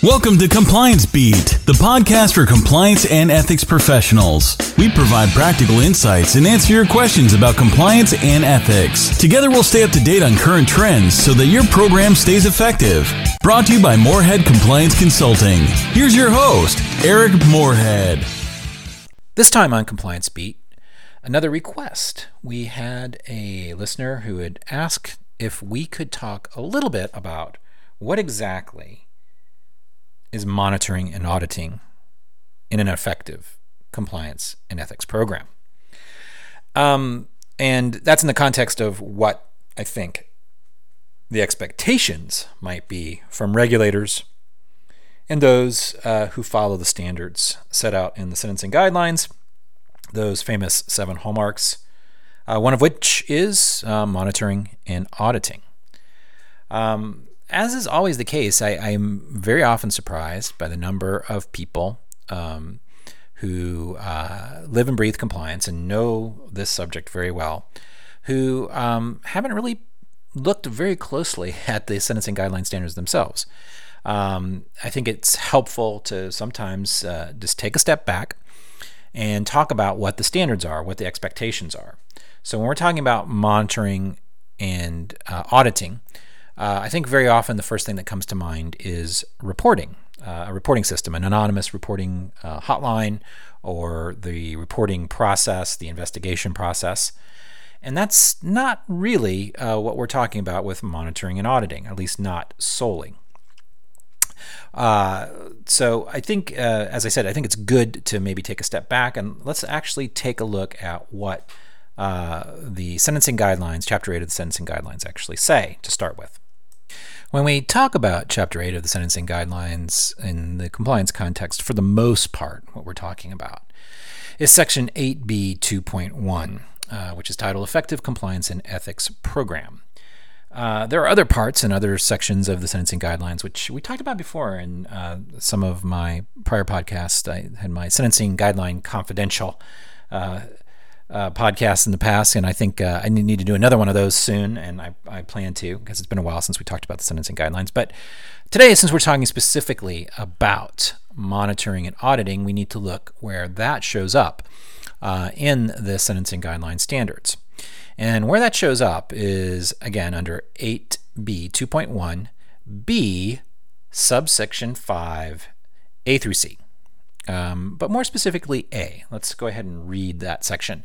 Welcome to Compliance Beat, the podcast for compliance and ethics professionals. We provide practical insights and answer your questions about compliance and ethics. Together, we'll stay up to date on current trends so that your program stays effective. Brought to you by Morehead Compliance Consulting. Here's your host, Eric Morehead. This time on Compliance Beat, another request. We had a listener who had asked if we could talk a little bit about what exactly is monitoring and auditing in an effective compliance and ethics program. Um, and that's in the context of what I think the expectations might be from regulators and those uh, who follow the standards set out in the sentencing guidelines, those famous seven hallmarks, uh, one of which is uh, monitoring and auditing. Um, as is always the case, I, am very often surprised by the number of people um, who uh, live and breathe compliance and know this subject very well, who um, haven't really looked very closely at the sentencing guideline standards themselves. Um, I think it's helpful to sometimes uh, just take a step back and talk about what the standards are, what the expectations are. So, when we're talking about monitoring and uh, auditing, uh, I think very often the first thing that comes to mind is reporting, uh, a reporting system, an anonymous reporting uh, hotline, or the reporting process, the investigation process. And that's not really uh, what we're talking about with monitoring and auditing, at least not solely. Uh, so I think, uh, as I said, I think it's good to maybe take a step back and let's actually take a look at what the sentencing guidelines, Chapter 8 of the sentencing guidelines, actually say to start with. When we talk about Chapter 8 of the Sentencing Guidelines in the compliance context, for the most part, what we're talking about is Section 8B 2.1, uh, which is titled Effective Compliance and Ethics Program. Uh, there are other parts and other sections of the sentencing guidelines, which we talked about before in uh, some of my prior podcasts. I had my sentencing guideline confidential uh, uh, podcasts in the past, and I think uh, I need to do another one of those soon, and I, I plan to because it's been a while since we talked about the sentencing guidelines. But today, since we're talking specifically about monitoring and auditing, we need to look where that shows up uh, in the sentencing guideline standards. And where that shows up is again under 8B 2.1 B subsection 5 A through C um, but more specifically A. Let's go ahead and read that section.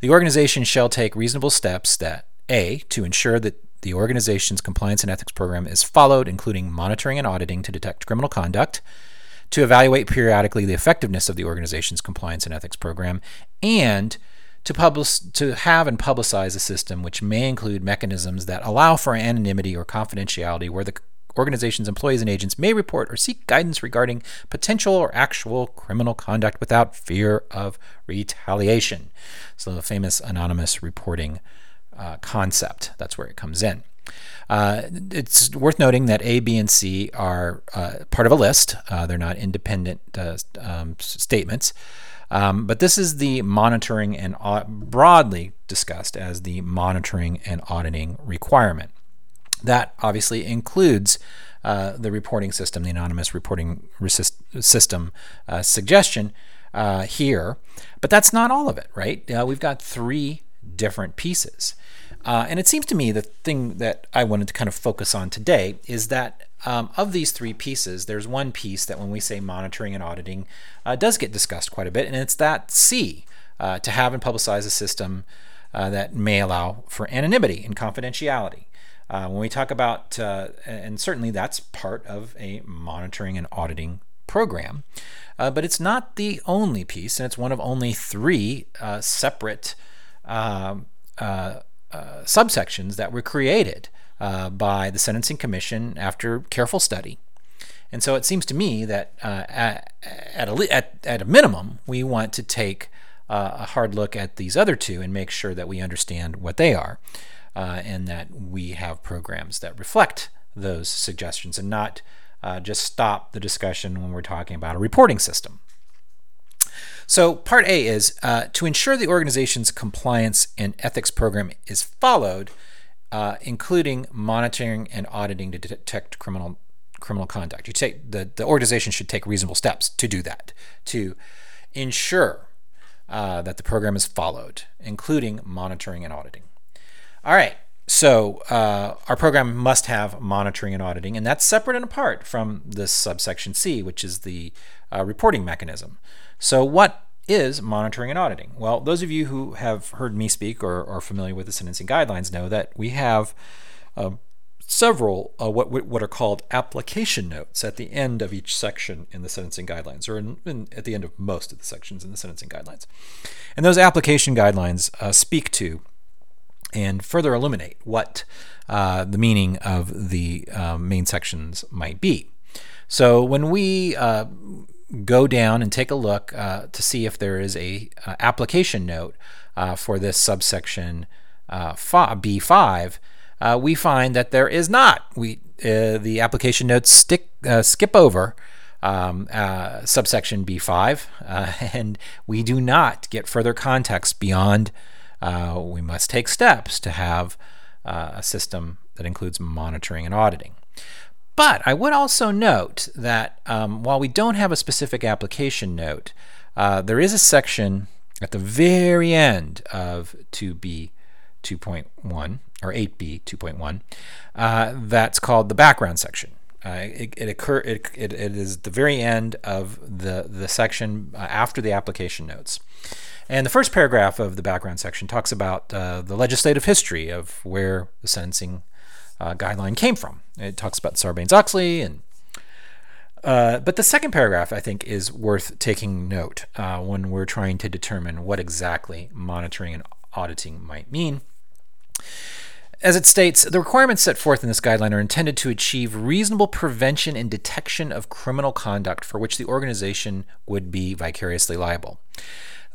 The organization shall take reasonable steps that A, to ensure that the organization's compliance and ethics program is followed, including monitoring and auditing to detect criminal conduct, to evaluate periodically the effectiveness of the organization's compliance and ethics program, and to, publish, to have and publicize a system which may include mechanisms that allow for anonymity or confidentiality where the organization's employees and agents may report or seek guidance regarding potential or actual criminal conduct without fear of retaliation. So, the famous anonymous reporting uh, concept, that's where it comes in. Uh, it's worth noting that A, B, and C are uh, part of a list. Uh, they're not independent uh, um, statements. Um, but this is the monitoring and broadly discussed as the monitoring and auditing requirement. That obviously includes uh, the reporting system, the anonymous reporting resist- system uh, suggestion uh, here. But that's not all of it, right? Uh, we've got three different pieces. Uh, and it seems to me the thing that I wanted to kind of focus on today is that um, of these three pieces, there's one piece that when we say monitoring and auditing uh, does get discussed quite a bit, and it's that C, to have and publicize a system that may allow for anonymity and confidentiality. Uh, when we talk about, uh, and certainly that's part of a monitoring and auditing program, uh, but it's not the only piece, and it's one of only three uh, separate um, uh, uh, subsections that were created by the Sentencing Commission after careful study. And so it seems to me that at, at, a, at, at a minimum, we want to take a hard look at these other two and make sure that we understand what they are uh, and that we have programs that reflect those suggestions and not uh, just stop the discussion when we're talking about a reporting system. So, part A is uh, to ensure the organization's compliance and ethics program is followed, uh, including monitoring and auditing to detect criminal criminal conduct. You take the, the organization should take reasonable steps to do that, to ensure uh, that the program is followed, including monitoring and auditing. All right, so uh, our program must have monitoring and auditing, and that's separate and apart from this subsection C, which is the uh, reporting mechanism. So, what is monitoring and auditing? Well, those of you who have heard me speak or are familiar with the sentencing guidelines know that we have uh, several what what are called application notes at the end of each section in the sentencing guidelines, or in, in, at the end of most of the sections in the sentencing guidelines. And those application guidelines uh, speak to and further illuminate what uh, the meaning of the um, main sections might be. So when we uh, go down and take a look uh, to see if there is a uh, application note uh, for this subsection B5, we find that there is not. We the application notes stick skip over um, uh, subsection B5, uh, and we do not get further context beyond uh, we must take steps to have uh, a system that includes monitoring and auditing. But I would also note that um, while we don't have a specific application note, uh, there is a section at the very end of 2B 2.1 or 8B 2.1 uh, that's called the background section. Uh, it, it, occur, it, it, it is the very end of the, the section uh, after the application notes. And the first paragraph of the background section talks about uh, the legislative history of where the sentencing uh, guideline came from. It talks about Sarbanes Oxley and uh, but the second paragraph, I think, is worth taking note uh, when we're trying to determine what exactly monitoring and auditing might mean. As it states, the requirements set forth in this guideline are intended to achieve reasonable prevention and detection of criminal conduct for which the organization would be vicariously liable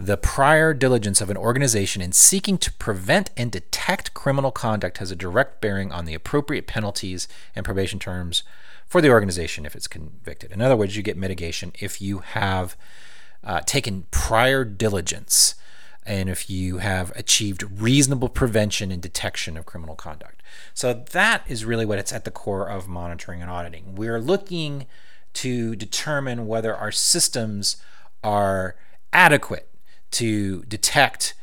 the prior diligence of an organization in seeking to prevent and detect criminal conduct has a direct bearing on the appropriate penalties and probation terms for the organization if it's convicted. In other words, you get mitigation if you have uh, taken prior diligence and if you have achieved reasonable prevention and detection of criminal conduct. So that is really what it's at the core of monitoring and auditing. We're looking to determine whether our systems are adequate to detect.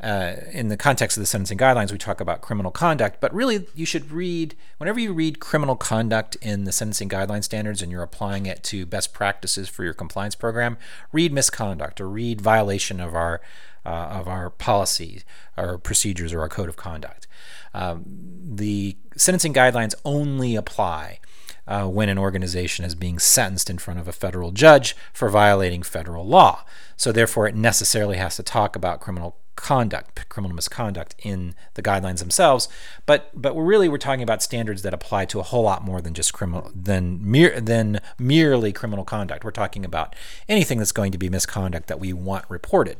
Uh, in the context of the sentencing guidelines, we talk about criminal conduct, but really you should read, whenever you read criminal conduct in the sentencing guideline standards and you're applying it to best practices for your compliance program, read misconduct or read violation of our, uh, of our policy, our procedures, or our code of conduct. Um, the sentencing guidelines only apply uh, when an organization is being sentenced in front of a federal judge for violating federal law. So, therefore, it necessarily has to talk about criminal conduct, criminal misconduct in the guidelines themselves. But but we're really we're talking about standards that apply to a whole lot more than just criminal than mere than merely criminal conduct. We're talking about anything that's going to be misconduct that we want reported.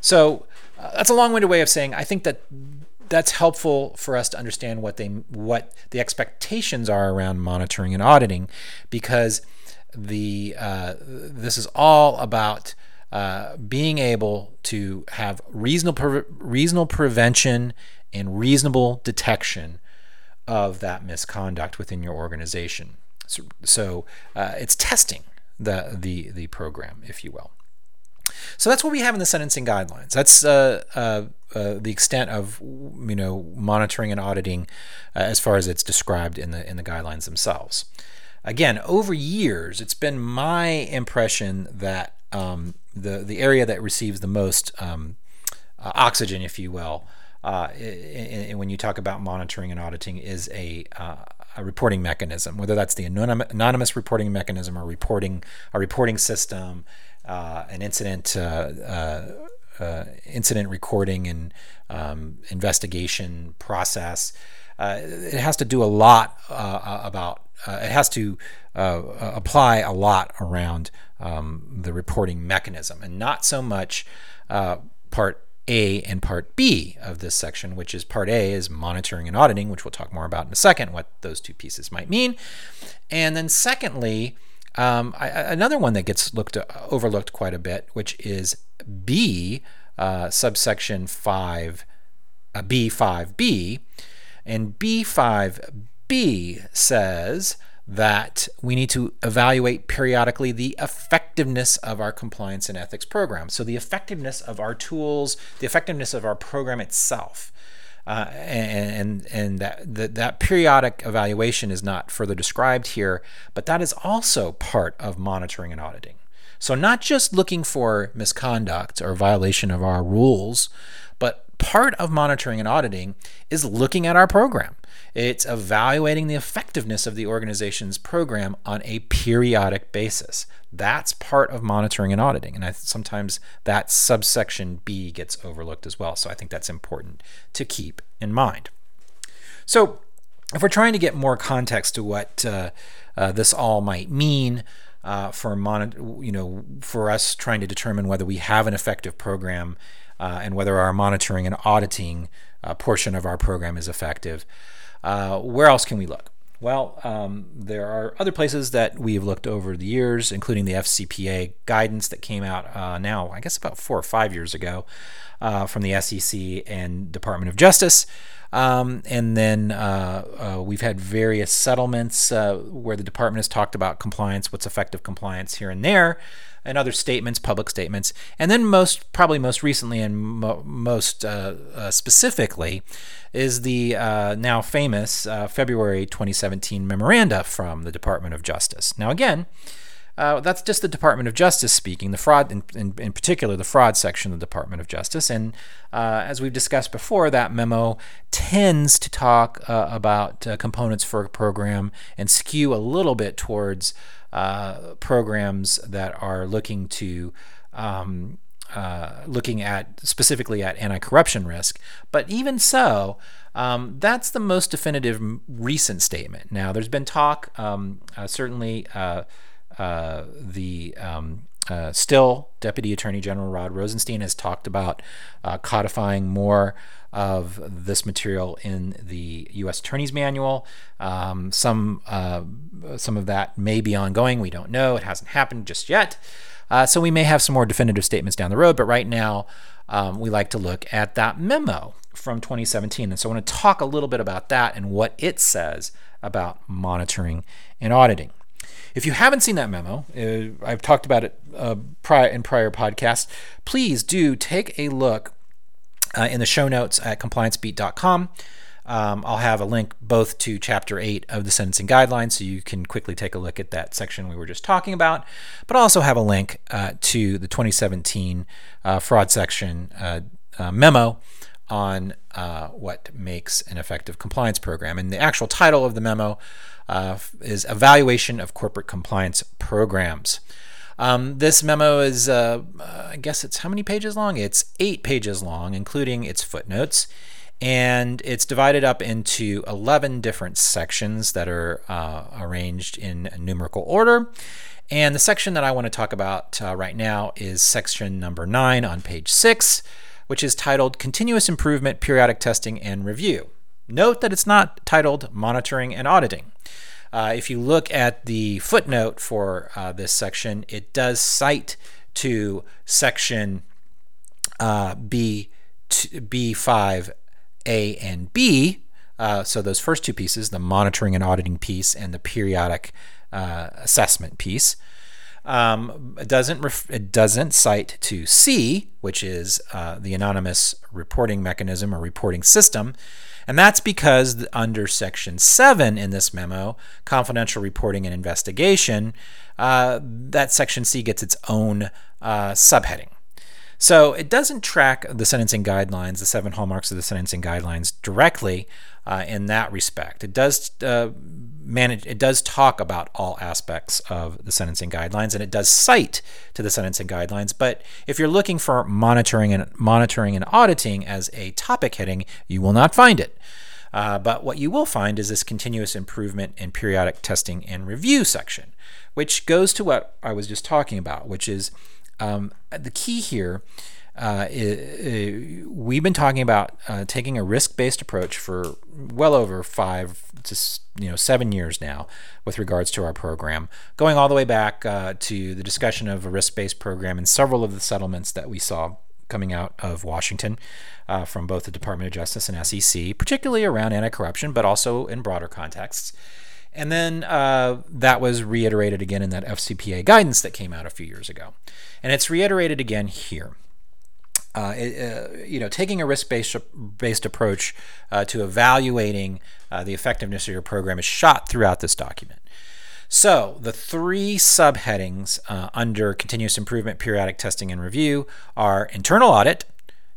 So uh, that's a long-winded way of saying I think that that's helpful for us to understand what they what the expectations are around monitoring and auditing because the uh, this is all about uh, being able to have reasonable pre- reasonable prevention and reasonable detection of that misconduct within your organization. So, so uh, it's testing the the the program, if you will. So that's what we have in the sentencing guidelines. That's uh, uh, uh, the extent of you know monitoring and auditing uh, as far as it's described in the in the guidelines themselves. Again, over years, it's been my impression that um, the the area that receives the most um, uh, oxygen, if you will, uh, in, in, when you talk about monitoring and auditing, is a a reporting mechanism, whether that's the anonymous reporting mechanism or reporting a reporting system, uh, an incident uh, uh, uh, incident recording and um, investigation process. it has to do a lot about. it has to apply a lot around um, the reporting mechanism, and not so much part a and Part B of this section, which is Part A is monitoring and auditing, which we'll talk more about in a second, what those two pieces might mean. And then, secondly, um, I, another one that gets looked overlooked quite a bit, which is B, uh, subsection 5, uh, B5B. And B5B says that we need to evaluate periodically the effectiveness of our compliance and ethics program. So, the effectiveness of our tools, the effectiveness of our program itself. Uh, and and that, that that periodic evaluation is not further described here, but that is also part of monitoring and auditing. So not just looking for misconduct or violation of our rules, but part of monitoring and auditing is looking at our program. It's evaluating the effectiveness of the organization's program on a periodic basis. That's part of monitoring and auditing. And I, sometimes that subsection B gets overlooked as well. So I think that's important to keep in mind. So if we're trying to get more context to what uh, uh, this all might mean, uh, for mon- you know for us trying to determine whether we have an effective program uh, and whether our monitoring and auditing uh, portion of our program is effective. Uh, where else can we look? Well, um, there are other places that we've looked over the years, including the FCPA guidance that came out uh, now, I guess about four or five years ago, uh, from the SEC and Department of Justice. Um, and then uh, uh, we've had various settlements uh, where the department has talked about compliance, what's effective compliance here and there, and other statements, public statements. And then most, probably most recently and mo- most uh, uh, specifically, is the uh, now famous February 2017 memoranda from the Department of Justice. Now, again, uh, that's just the Department of Justice speaking, the fraud, in, in, in particular, the fraud section of the Department of Justice. And uh, as we've discussed before, that memo tends to talk uh, about uh, components for a program and skew a little bit towards uh, programs that are looking to. Um, uh, looking at specifically at anti-corruption risk, but even so, um, that's the most definitive recent statement. Now, there's been talk, um, certainly uh, the um, uh, still Deputy Attorney General Rod Rosenstein has talked about uh, codifying more of this material in the U.S. Attorney's Manual. Um, some uh, some of that may be ongoing. We don't know. It hasn't happened just yet. Uh, so we may have some more definitive statements down the road. But right now, um, we like to look at that memo from 2017. And so I want to talk a little bit about that and what it says about monitoring and auditing. If you haven't seen that memo, uh, I've talked about it uh, prior in prior podcasts. Please do take a look uh, in the show notes at compliancebeat.com. Um, I'll have a link both to Chapter 8 of the Sentencing Guidelines, so you can quickly take a look at that section we were just talking about, but I also have a link uh, to the 2017 uh, fraud section uh, uh, memo on uh, what makes an effective compliance program. And the actual title of the memo uh, is Evaluation of Corporate Compliance Programs. Um, this memo is, I guess it's how many pages long? It's eight pages long, including its footnotes. And it's divided up into 11 different sections that are uh, arranged in numerical order. And the section that I want to talk about uh, right now is section number nine on page six, which is titled Continuous Improvement, Periodic Testing, and Review. Note that it's not titled Monitoring and Auditing. Uh, if you look at the footnote for uh, this section, it does cite to section uh, B, B5, A, and B. Uh, so those first two pieces, the monitoring and auditing piece and the periodic uh, assessment piece. Um, doesn't ref- it doesn't cite to C, which is uh, the anonymous reporting mechanism or reporting system, and that's because under Section 7 in this memo, confidential reporting and investigation, uh, that Section C gets its own uh, subheading. So it doesn't track the sentencing guidelines, the seven hallmarks of the sentencing guidelines directly uh, in that respect. It does uh, manage. It does talk about all aspects of the sentencing guidelines, and it does cite to the sentencing guidelines. But if you're looking for monitoring and monitoring and auditing as a topic heading, you will not find it. Uh, but what you will find is this continuous improvement and periodic testing and review section, which goes to what I was just talking about, which is um, the key here. Uh, we've been talking about uh, taking a risk-based approach for well over five to you know seven years now with regards to our program, going all the way back uh, to the discussion of a risk-based program in several of the settlements that we saw coming out of Washington uh, from both the Department of Justice and SEC, particularly around anti-corruption, but also in broader contexts. And then uh, that was reiterated again in that FCPA guidance that came out a few years ago. And it's reiterated again here. Uh, uh, you know, taking a risk-based based approach uh, to evaluating uh, the effectiveness of your program is shot throughout this document. So the three subheadings uh, under continuous improvement, periodic testing, and review are internal audit,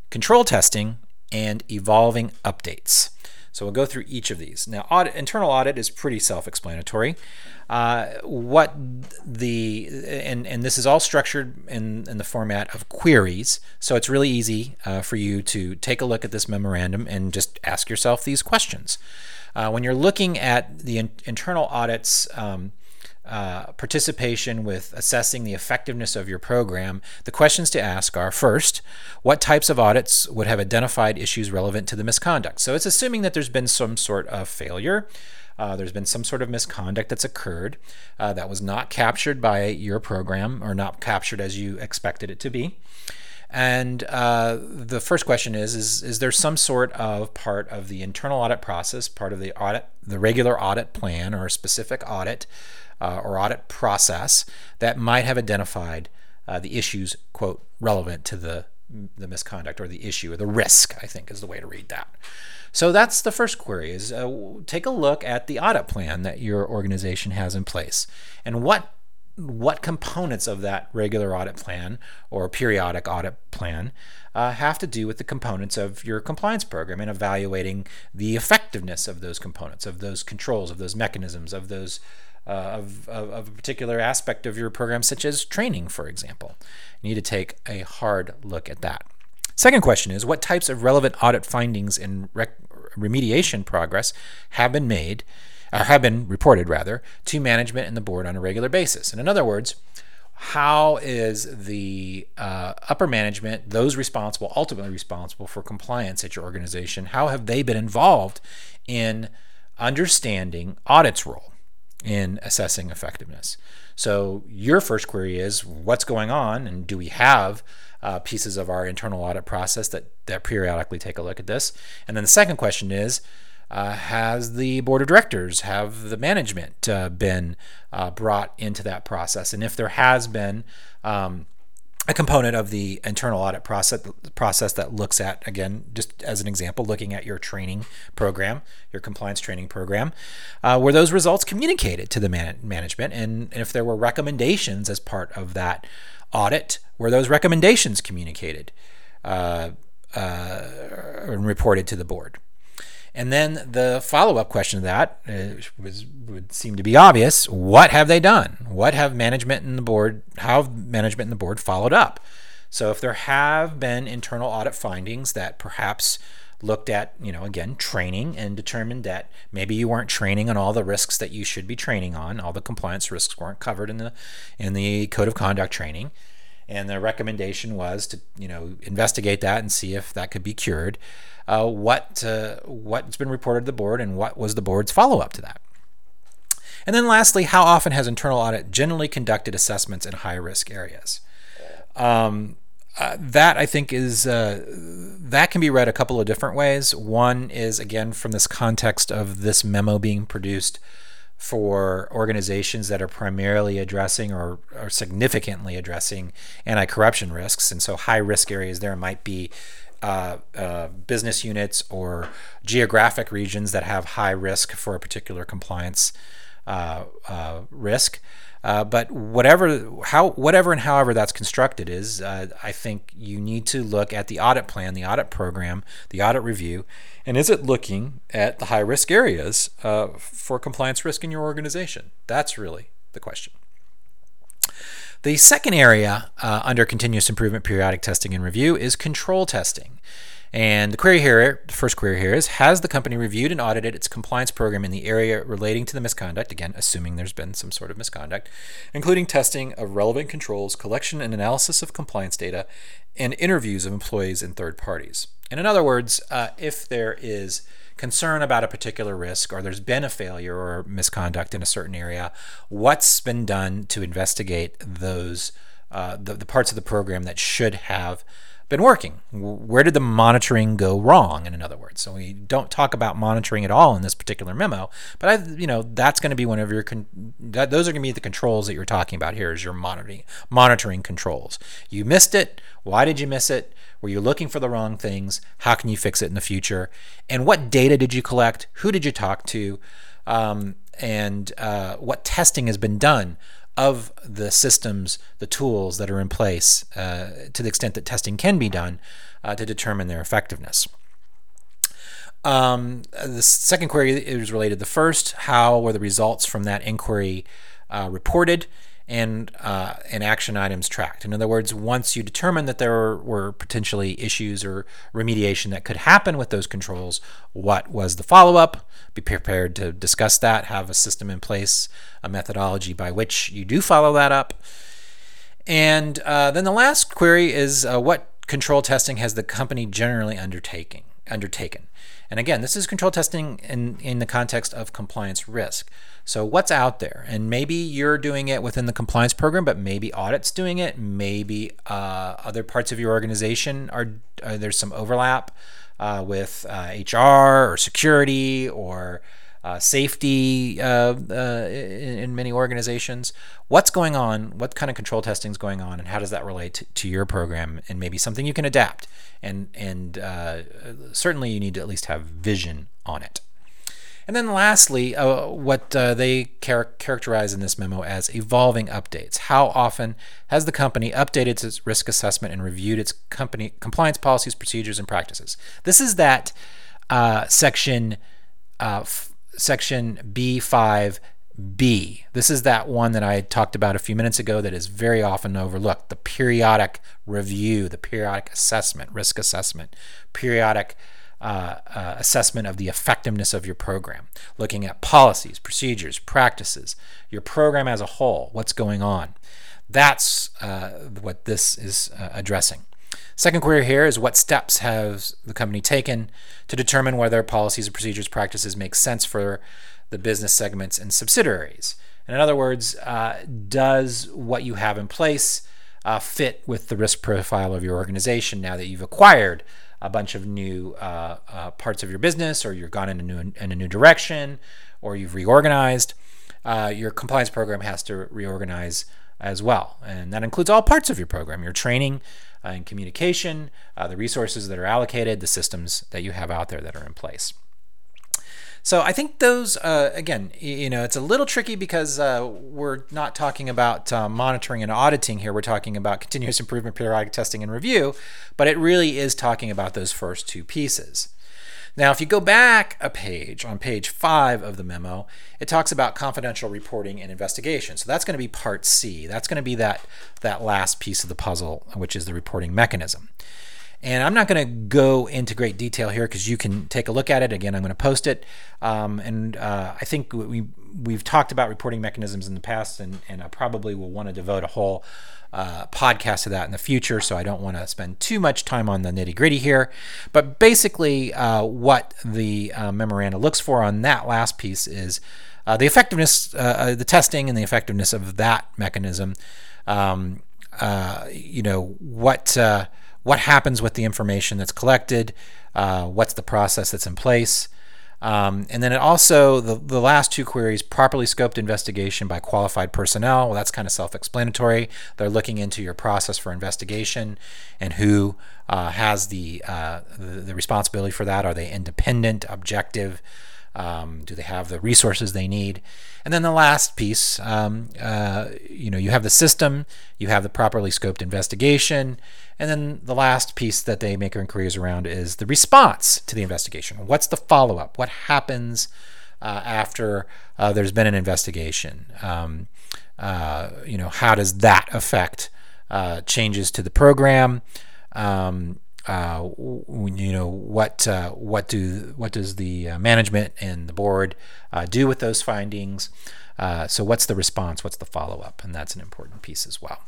control testing, and evolving updates. So we'll go through each of these. Now, audit, internal audit is pretty self-explanatory. Uh, what the and and this is all structured in in the format of queries, so it's really easy uh, for you to take a look at this memorandum and just ask yourself these questions. Uh, when you're looking at the in, internal audits. Um, uh, participation with assessing the effectiveness of your program, the questions to ask are first, what types of audits would have identified issues relevant to the misconduct? So it's assuming that there's been some sort of failure. Uh, there's been some sort of misconduct that's occurred uh, that was not captured by your program or not captured as you expected it to be. And uh, the first question is, is is there some sort of part of the internal audit process, part of the audit, the regular audit plan, or a specific audit uh, or audit process that might have identified uh, the issues, quote, relevant to the, the misconduct or the issue or the risk, I think is the way to read that. So that's the first query is uh, take a look at the audit plan that your organization has in place and what what components of that regular audit plan or periodic audit plan uh, have to do with the components of your compliance program and evaluating the effectiveness of those components, of those controls, of those mechanisms, of those uh, of, of, of, a particular aspect of your program, such as training, for example. You need to take a hard look at that. Second question is what types of relevant audit findings and rec- remediation progress have been made, or have been reported rather, to management and the board on a regular basis? And in other words, how is the uh, upper management, those responsible, ultimately responsible for compliance at your organization, how have they been involved in understanding audit's role? In assessing effectiveness. So your first query is what's going on, and do we have uh, pieces of our internal audit process that that periodically take a look at this? And then the second question is. Uh, has the board of directors, have the management uh, been uh, brought into that process? And if there has been, um, a component of the internal audit process process that looks at again just as an example looking at your training program your compliance training program uh, were those results communicated to the man- management? And, if there were recommendations as part of that audit were those recommendations communicated uh, uh, and reported to the board and then the follow up question to that uh, was, would seem to be obvious. What have they done? What have management and the board, how have management and the board followed up? So if there have been internal audit findings that perhaps looked at, you know, again, training and determined that maybe you weren't training on all the risks that you should be training on, all the compliance risks weren't covered in the in the code of conduct training. And the recommendation was to, you know, investigate that and see if that could be cured uh, what uh, what's been reported to the board and what was the board's follow up to that. And then lastly, how often has internal audit generally conducted assessments in high risk areas? Um, uh, that I think is uh, that can be read a couple of different ways. One is again from this context of this memo being produced for organizations that are primarily addressing or, or significantly addressing anti-corruption risks, and so high risk areas there might be uh, uh, business units or geographic regions that have high risk for a particular compliance uh, uh risk. Uh, but whatever, how, whatever and however that's constructed is, uh, I think you need to look at the audit plan, the audit program, the audit review, and is it looking at the high risk areas for compliance risk in your organization? That's really the question. The second area uh, under continuous improvement, periodic testing, and review is control testing. And the query here, the first query here is Has the company reviewed and audited its compliance program in the area relating to the misconduct? Again, assuming there's been some sort of misconduct, including testing of relevant controls, collection and analysis of compliance data, and interviews of employees and third parties. And in other words, uh, if there is concern about a particular risk or there's been a failure or misconduct in a certain area, what's been done to investigate those uh, the, the parts of the program that should have been working? Where did the monitoring go wrong? In other words, so we don't talk about monitoring at all in this particular memo, but I, you know, that's going to be one of your con- that, those are going to be the controls that you're talking about here is your monitoring monitoring controls. You missed it. Why did you miss it? Were you looking for the wrong things? How can you fix it in the future? And what data did you collect? Who did you talk to? Um, and uh, what testing has been done of the systems, the tools that are in place uh, to the extent that testing can be done uh, to determine their effectiveness. Um, the second query is related. To the first, how were the results from that inquiry uh, reported? And uh, and action items tracked. In other words, once you determine that there were potentially issues or remediation that could happen with those controls, what was the follow up? Be prepared to discuss that. Have a system in place, a methodology by which you do follow that up. And uh, then the last query is uh, what control testing has the company generally undertaking undertaken? And again, this is control testing in, in the context of compliance risk. So, what's out there? And maybe you're doing it within the compliance program, but maybe audit's doing it. Maybe uh, other parts of your organization are, uh, there's some overlap uh, with HR uh, or security or uh, safety uh, uh, in, many organizations. What's going on? What kind of control testing is going on, and how does that relate to, to, your program? And maybe something you can adapt. And and uh, certainly you need to at least have vision on it. And then lastly, uh, what uh, they char- characterize in this memo as evolving updates. How often has the company updated its risk assessment and reviewed its company compliance policies, procedures, and practices? This is that section f- section B5B. This is that one that I talked about a few minutes ago that is very often overlooked the periodic review, the periodic assessment, risk assessment, periodic uh, uh, assessment of the effectiveness of your program, looking at policies, procedures, practices, your program as a whole, what's going on. That's uh, what this is uh, addressing. Second query here is what steps has the company taken to determine whether policies, procedures, practices make sense for the business segments and subsidiaries. And in other words, uh, does what you have in place uh, fit with the risk profile of your organization now that you've acquired a bunch of new uh, uh parts of your business, or you've gone in a new in a new direction, or you've reorganized? Uh, your compliance program has to reorganize as well, and that includes all parts of your program: your training, uh, in communication, uh, the resources that are allocated, the systems that you have out there that are in place. So I think those, uh, again, you know, it's a little tricky because uh, we're not talking about uh, monitoring and auditing here. We're talking about continuous improvement, periodic testing, and review, but it really is talking about those first two pieces. Now, if you go back a page on page five of the memo, it talks about confidential reporting and investigation. So that's going to be part C. That's going to be that, that last piece of the puzzle, which is the reporting mechanism. And I'm not going to go into great detail here because you can take a look at it. Again, I'm going to post it. Um, and uh, I think we, we've talked about reporting mechanisms in the past, and, and I probably will want to devote a whole uh, podcast of that in the future, so I don't want to spend too much time on the nitty gritty here. But basically, uh, what the uh, memoranda looks for on that last piece is uh, the effectiveness, uh, the testing, and the effectiveness of that mechanism. Um, you know what what happens with the information that's collected, what's the process that's in place. Um, and then it also, the, the last two queries, properly scoped investigation by qualified personnel. Well, that's kind of self explanatory. They're looking into your process for investigation and who uh, has the, uh, the, the, responsibility for that. Are they independent, objective? Um, do they have the resources they need? And then the last piece, um, uh, you know, you have the system, you have the properly scoped investigation, and then the last piece that they make inquiries around is the response to the investigation. What's the follow up? What happens uh, after uh, there's been an investigation? Um, uh, you know, how does that affect uh, changes to the program? Um, uh, you know what uh, what do what does the management and the board do with those findings? so what's the response? What's the follow up? And that's an important piece as well.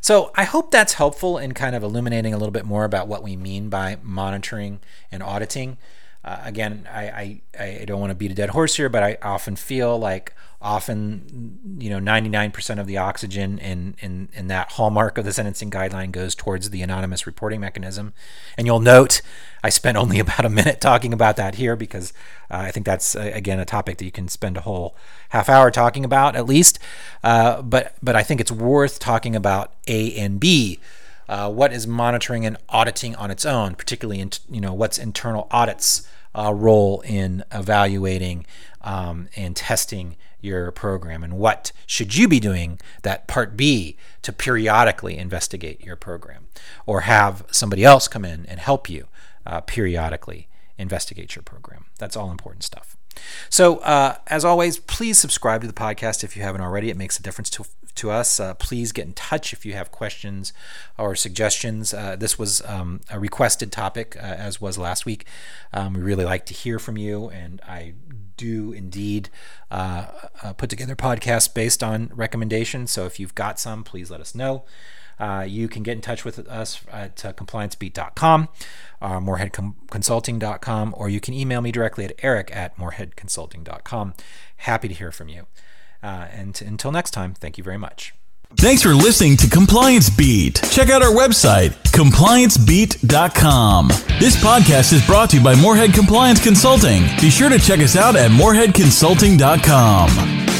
So I hope that's helpful in kind of illuminating a little bit more about what we mean by monitoring and auditing. Uh, again, I, I, I don't want to beat a dead horse here, but I often feel like often, you know, 99% of the oxygen in, in, in that hallmark of the sentencing guideline goes towards the anonymous reporting mechanism. And you'll note I spent only about a minute talking about that here because uh, I think that's, uh, again, a topic that you can spend a whole half hour talking about at least. Uh, but, but I think it's worth talking about A and B uh, what is monitoring and auditing on its own, particularly in you know what's internal audits uh, role in evaluating um, and testing your program, and what should you be doing that part B to periodically investigate your program, or have somebody else come in and help you uh, periodically investigate your program. That's all important stuff. So, uh, as always, please subscribe to the podcast if you haven't already. It makes a difference to to us. Uh, please get in touch if you have questions or suggestions. Uh, this was um, a requested topic, uh, as was last week. Um, we really like to hear from you, and I do indeed uh, uh, put together podcasts based on recommendations. So if you've got some, please let us know. Uh, you can get in touch with us at uh, compliancebeat.com, uh, moreheadconsulting.com, or you can email me directly at eric at moreheadconsulting.com. Happy to hear from you. Uh, and until next time, thank you very much. Thanks for listening to Compliance Beat. Check out our website, compliancebeat.com. This podcast is brought to you by Morehead Compliance Consulting. Be sure to check us out at moreheadconsulting.com.